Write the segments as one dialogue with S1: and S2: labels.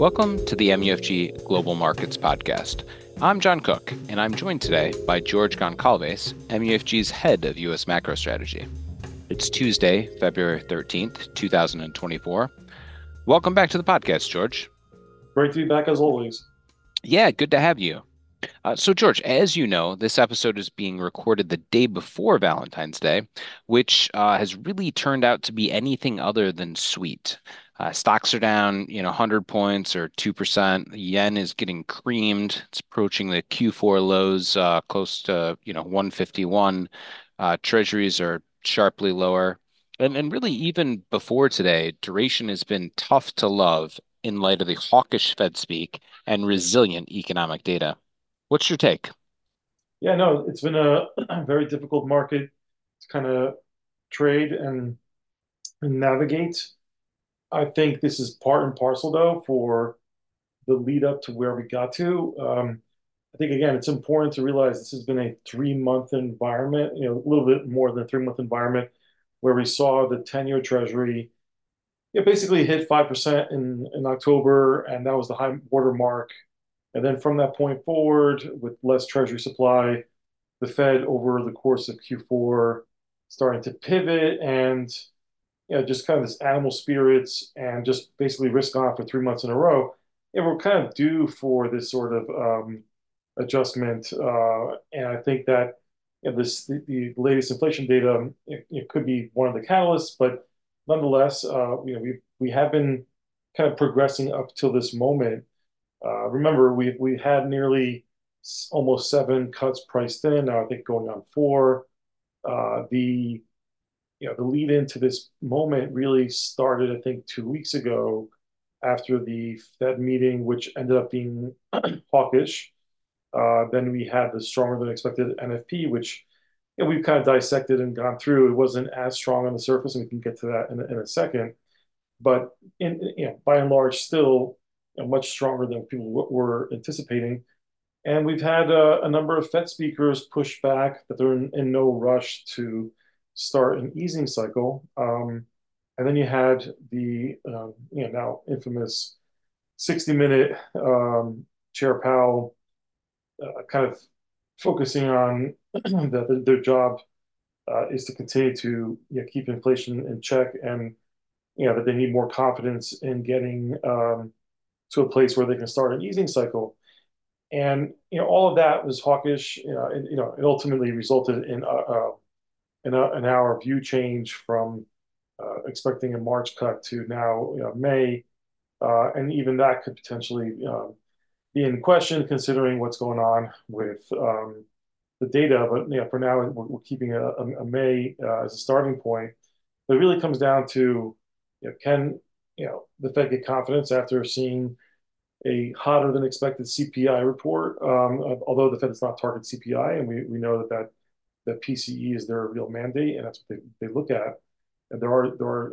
S1: Welcome to the MUFG Global Markets Podcast. I'm John Cook, and I'm joined today by George Goncalves, MUFG's head of U.S. macro strategy. It's Tuesday, February 13th, 2024. Welcome back to the podcast, George.
S2: Great to be back as always.
S1: Yeah, good to have you. Uh, so, George, as you know, this episode is being recorded the day before Valentine's Day, which uh, has really turned out to be anything other than sweet. Uh, stocks are down, you know, 100 points or 2%. The yen is getting creamed. It's approaching the Q4 lows, uh, close to, you know, 151. Uh, treasuries are sharply lower. And, and really, even before today, duration has been tough to love in light of the hawkish Fed speak and resilient economic data. What's your take?
S2: Yeah, no, it's been a very difficult market to kind of trade and, and navigate. I think this is part and parcel, though, for the lead up to where we got to. Um, I think, again, it's important to realize this has been a three month environment, you know, a little bit more than a three month environment where we saw the 10 year treasury it basically hit 5% in, in October, and that was the high water mark and then from that point forward, with less treasury supply, the Fed over the course of Q4 starting to pivot and you know, just kind of this animal spirits and just basically risk on for three months in a row. And we're kind of due for this sort of um, adjustment. Uh, and I think that you know, this the, the, latest inflation data it, it, could be one of the catalysts, but nonetheless, uh, you know, we we have been kind of progressing up till this moment uh, remember, we we had nearly almost seven cuts priced in. Now I think going on four. Uh, the you know the lead into this moment really started, I think, two weeks ago after the Fed meeting, which ended up being hawkish. Uh, then we had the stronger than expected NFP, which you know, we've kind of dissected and gone through. It wasn't as strong on the surface, and we can get to that in, in a second. But in, you know, by and large, still you know, much stronger than people were anticipating. And we've had uh, a number of Fed speakers push back that they're in, in no rush to start an easing cycle. Um, and then you had the um, you know now infamous 60 minute um, Chair Powell uh, kind of focusing on that their job uh, is to continue to you know, keep inflation in check and you know that they need more confidence in getting um, to a place where they can start an easing cycle. And you know, all of that was hawkish. You know, and, you know, it ultimately resulted in a, a in, a, an hour view change from uh, expecting a March cut to now you know, May, uh, and even that could potentially um, be in question considering what's going on with um, the data. But you know, for now, we're, keeping a, May uh, as a starting point. But it really comes down to you know, can you know, the Fed get confidence after seeing a hotter than expected CPI report. Um, although the Fed does not target CPI, and we, we know that, that PCE is their real mandate, and that's what they, they look at. And there are there are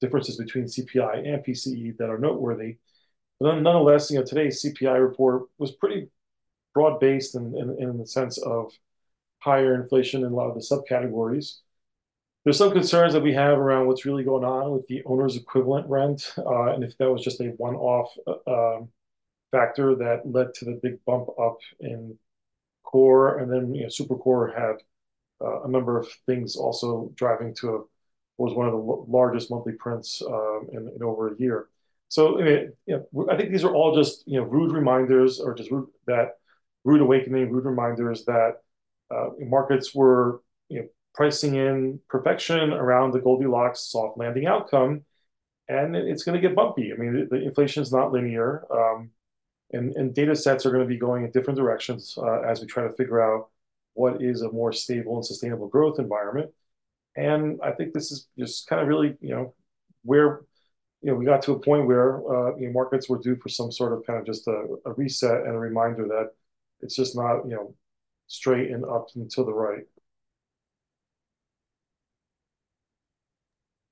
S2: differences between CPI and PCE that are noteworthy. But nonetheless, you know, today's CPI report was pretty broad based in, in, in the sense of higher inflation in a lot of the subcategories. There's some concerns that we have around what's really going on with the owner's equivalent rent, uh, and if that was just a one-off uh, um, factor that led to the big bump up in core, and then you know, super core had uh, a number of things also driving to a was one of the largest monthly prints um, in, over a year. So I mean, you know, I think these are all just you know rude reminders, or just rude, that rude awakening, rude reminders that uh, markets were you know pricing in perfection around the Goldilocks soft landing outcome, and it's going to get bumpy. I mean, the, the inflation is not linear, um, and, and data sets are going to be going in different directions uh, as we try to figure out what is a more stable and sustainable growth environment. And I think this is just kind of really, you know, where you know we got to a point where uh, you know, markets were due for some sort of kind of just a, a reset and a reminder that it's just not you know straight and up and to the right.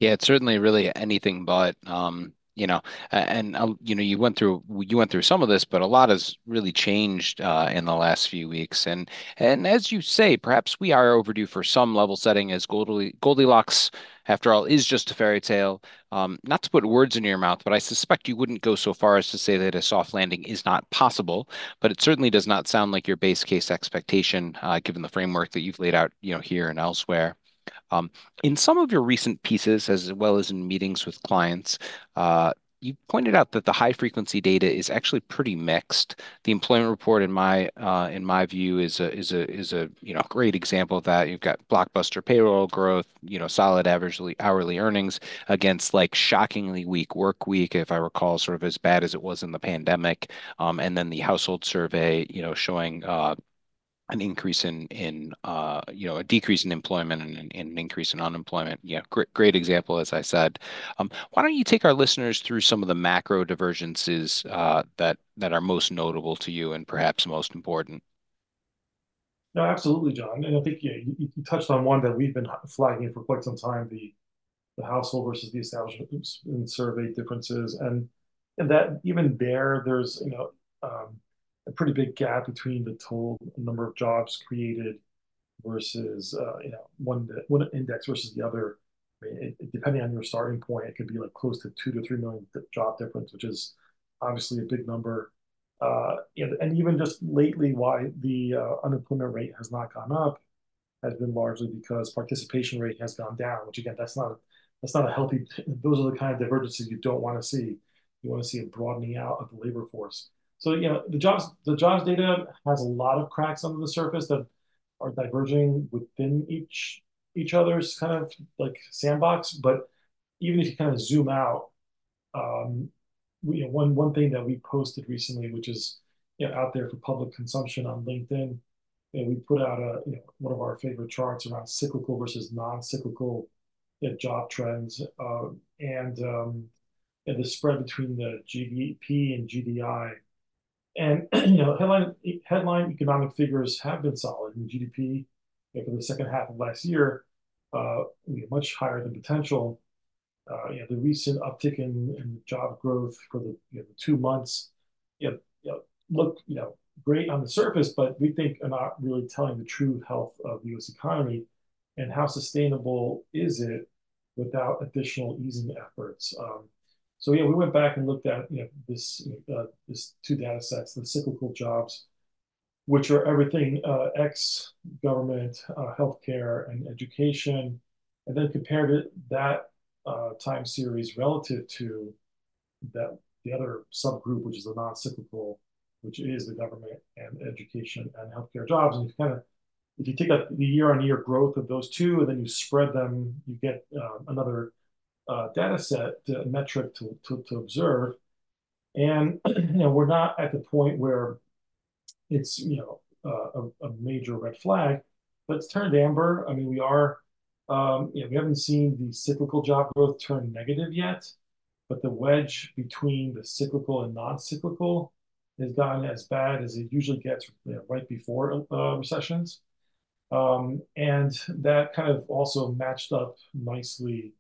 S1: Yeah, it's certainly really anything but. Um, you know, and uh, you know, you went through you went through some of this, but a lot has really changed uh, in the last few weeks. And and as you say, perhaps we are overdue for some level setting as Goldie, Goldilocks after all, is just a fairy tale. Um, not to put words in your mouth, but I suspect you wouldn't go so far as to say that a soft landing is not possible. But it certainly does not sound like your base case expectation, uh, given the framework that you've laid out, you know, here and elsewhere. Um, in some of your recent pieces, as well as in meetings with clients, uh, you pointed out that the high frequency data is actually pretty mixed. The employment report, in my uh, in my view, is a is a is a you know great example of that. You've got blockbuster payroll growth, you know, solid average hourly earnings against like shockingly weak work week, if I recall, sort of as bad as it was in the pandemic. Um, and then the household survey, you know, showing uh, an increase in in uh, you know a decrease in employment and, and, an increase in unemployment. Yeah, great great example, as I said. Um, why don't you take our listeners through some of the macro divergences uh, that that are most notable to you and perhaps most important?
S2: No, absolutely, John. And I think yeah, you, you touched on one that we've been flagging for quite some time: the the household versus the establishment and survey differences, and and that even there, there's you know. Um, a pretty big gap between the total number of jobs created versus uh, you know one one index versus the other. I mean, it, depending on your starting point, it could be like close to two to three million job difference, which is obviously a big number. Uh, and, and even just lately, why the uh, unemployment rate has not gone up has been largely because participation rate has gone down. Which again, that's not that's not a healthy. Those are the kind of divergences you don't want to see. You want to see a broadening out of the labor force. So you know the jobs the jobs data has a lot of cracks under the surface that are diverging within each each other's kind of like sandbox. But even if you kind of zoom out, um, we, you know, one one thing that we posted recently, which is you know, out there for public consumption on LinkedIn, you know, we put out a you know one of our favorite charts around cyclical versus non-cyclical you know, job trends, uh, and um, and the spread between the GDP and GDI and you know, headline headline economic figures have been solid. In GDP for the second half of last year, uh, much higher than potential. Uh, you know, the recent uptick in, in job growth for the, you know, the two months, you know, you know, look, you know, great on the surface, but we think are not really telling the true health of the U.S. economy and how sustainable is it without additional easing efforts. Um, so yeah, we went back and looked at you know this uh, this two data sets, the cyclical jobs, which are everything uh, ex government, uh, healthcare, and education, and then compared it that uh, time series relative to that the other subgroup, which is the non-cyclical, which is the government and education and healthcare jobs, and you kind of if you take the year-on-year growth of those two and then you spread them, you get uh, another uh, data set uh, metric to, to, to observe. And you know, we're not at the point where it's you know uh, a, a, major red flag, but it's turned amber. I mean, we are um, you know, we haven't seen the cyclical job growth turn negative yet, but the wedge between the cyclical and non-cyclical has gotten as bad as it usually gets you know, right before uh, recessions. Um, and that kind of also matched up nicely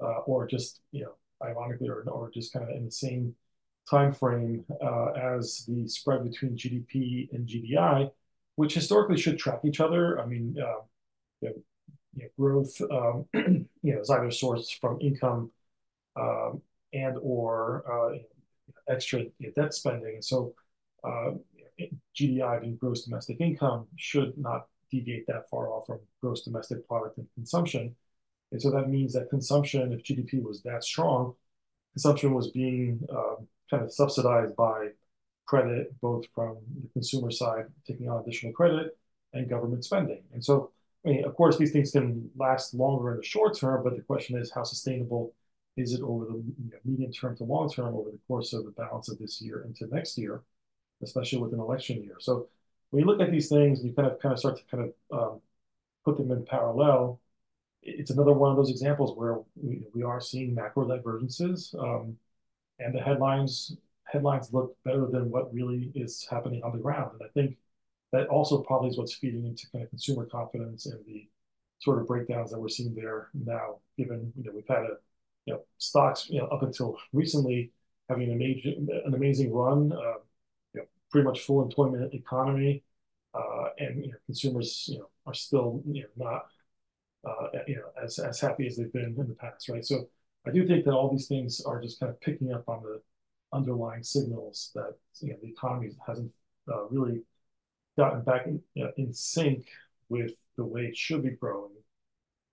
S2: uh, or just you know ironically or, or just kind of in the same time frame uh, as the spread between GDP and GDI, which historically should track each other. I mean, uh, you know, you know, growth um, you know is either sourced from income um, and or uh, extra you know, debt spending. And so uh, GDI being gross domestic income should not deviate that far off from gross domestic product and consumption. And so that means that consumption, if GDP was that strong, consumption was being um, kind of subsidized by credit, both from the consumer side, taking on additional credit, and government spending. And so, I mean, of course, these things can last longer in the short term, but the question is how sustainable is it over the you know, medium term to long term over the course of the balance of this year into next year, especially with an election year. So when you look at these things, you kind of kind of start to kind of um, put them in parallel it's another one of those examples where we, we are seeing macro divergences, um, and the headlines headlines look better than what really is happening on the ground. And I think that also probably is what's feeding into kind of consumer confidence and the sort of breakdowns that we're seeing there now, given you know we've had a you know stocks you know up until recently having an amazing an amazing run, uh, you know pretty much full employment economy, uh, and you know consumers you know are still you know not uh, you know, as as happy as they've been in the past, right? So I do think that all these things are just kind of picking up on the underlying signals that you know the economy hasn't uh, really gotten back in, you know, in sync with the way it should be growing.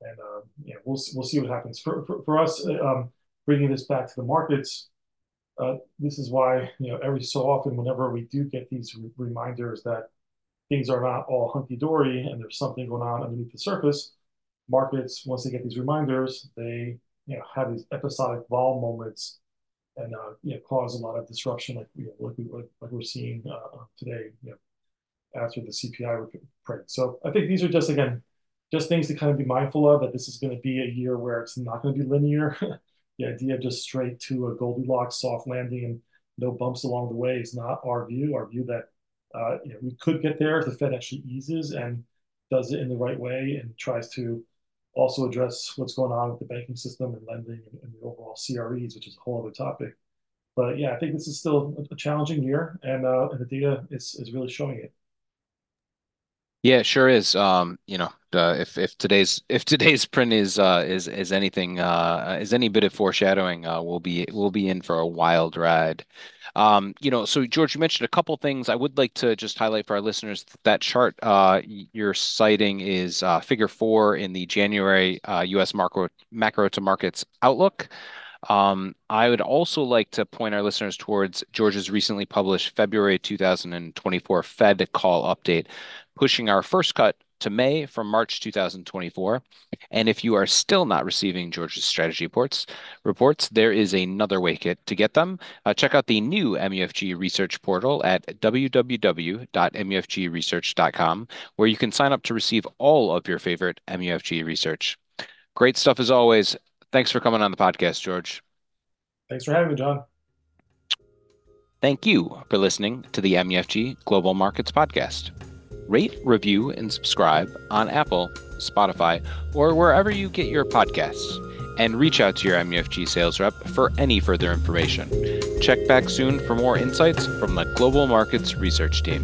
S2: And um, we'll we'll see what happens for for, for us. Um, bringing this back to the markets, uh, this is why you know every so often, whenever we do get these re reminders that things are not all hunky dory and there's something going on underneath the surface, markets once they get these reminders, they you know have these episodic vol moments and uh, you know cause a lot of disruption, like you know, like, we, like we're seeing uh, today. You know, after the CPI print. So I think these are just again just things to kind of be mindful of that this is going to be a year where it's not going to be linear. the idea of just straight to a Goldilocks soft landing and no bumps along the way is not our view. Our view that uh, you know, we could get there if the Fed actually eases and does it in the right way and tries to also address what's going on with the banking system and lending and, the overall CREs, which is a whole other topic. But yeah, I think this is still a, a challenging year, and, uh, and the data is is really showing it.
S1: Yeah, it sure is. Um, you know, uh, if if today's if today's print is uh, is is anything uh, is any bit of foreshadowing, uh, we'll be we'll be in for a wild ride. Um, you know, so George, you mentioned a couple things. I would like to just highlight for our listeners that chart uh, you're citing is uh, Figure four in the January uh, U.S. macro macro to markets outlook. Um, I would also like to point our listeners towards George's recently published February 2024 Fed call update, pushing our first cut to May from March 2024. And if you are still not receiving George's strategy reports, reports there is another way to get them. Uh, check out the new MUFG research portal at www.mufgresearch.com, where you can sign up to receive all of your favorite MUFG research. Great stuff as always. Thanks for coming on the podcast, George.
S2: Thanks for having me, John.
S1: Thank you for listening to the MUFG Global Markets Podcast. Rate, review, and subscribe on Apple, Spotify, or wherever you get your podcasts. And reach out to your MUFG sales rep for any further information. Check back soon for more insights from the Global Markets Research Team.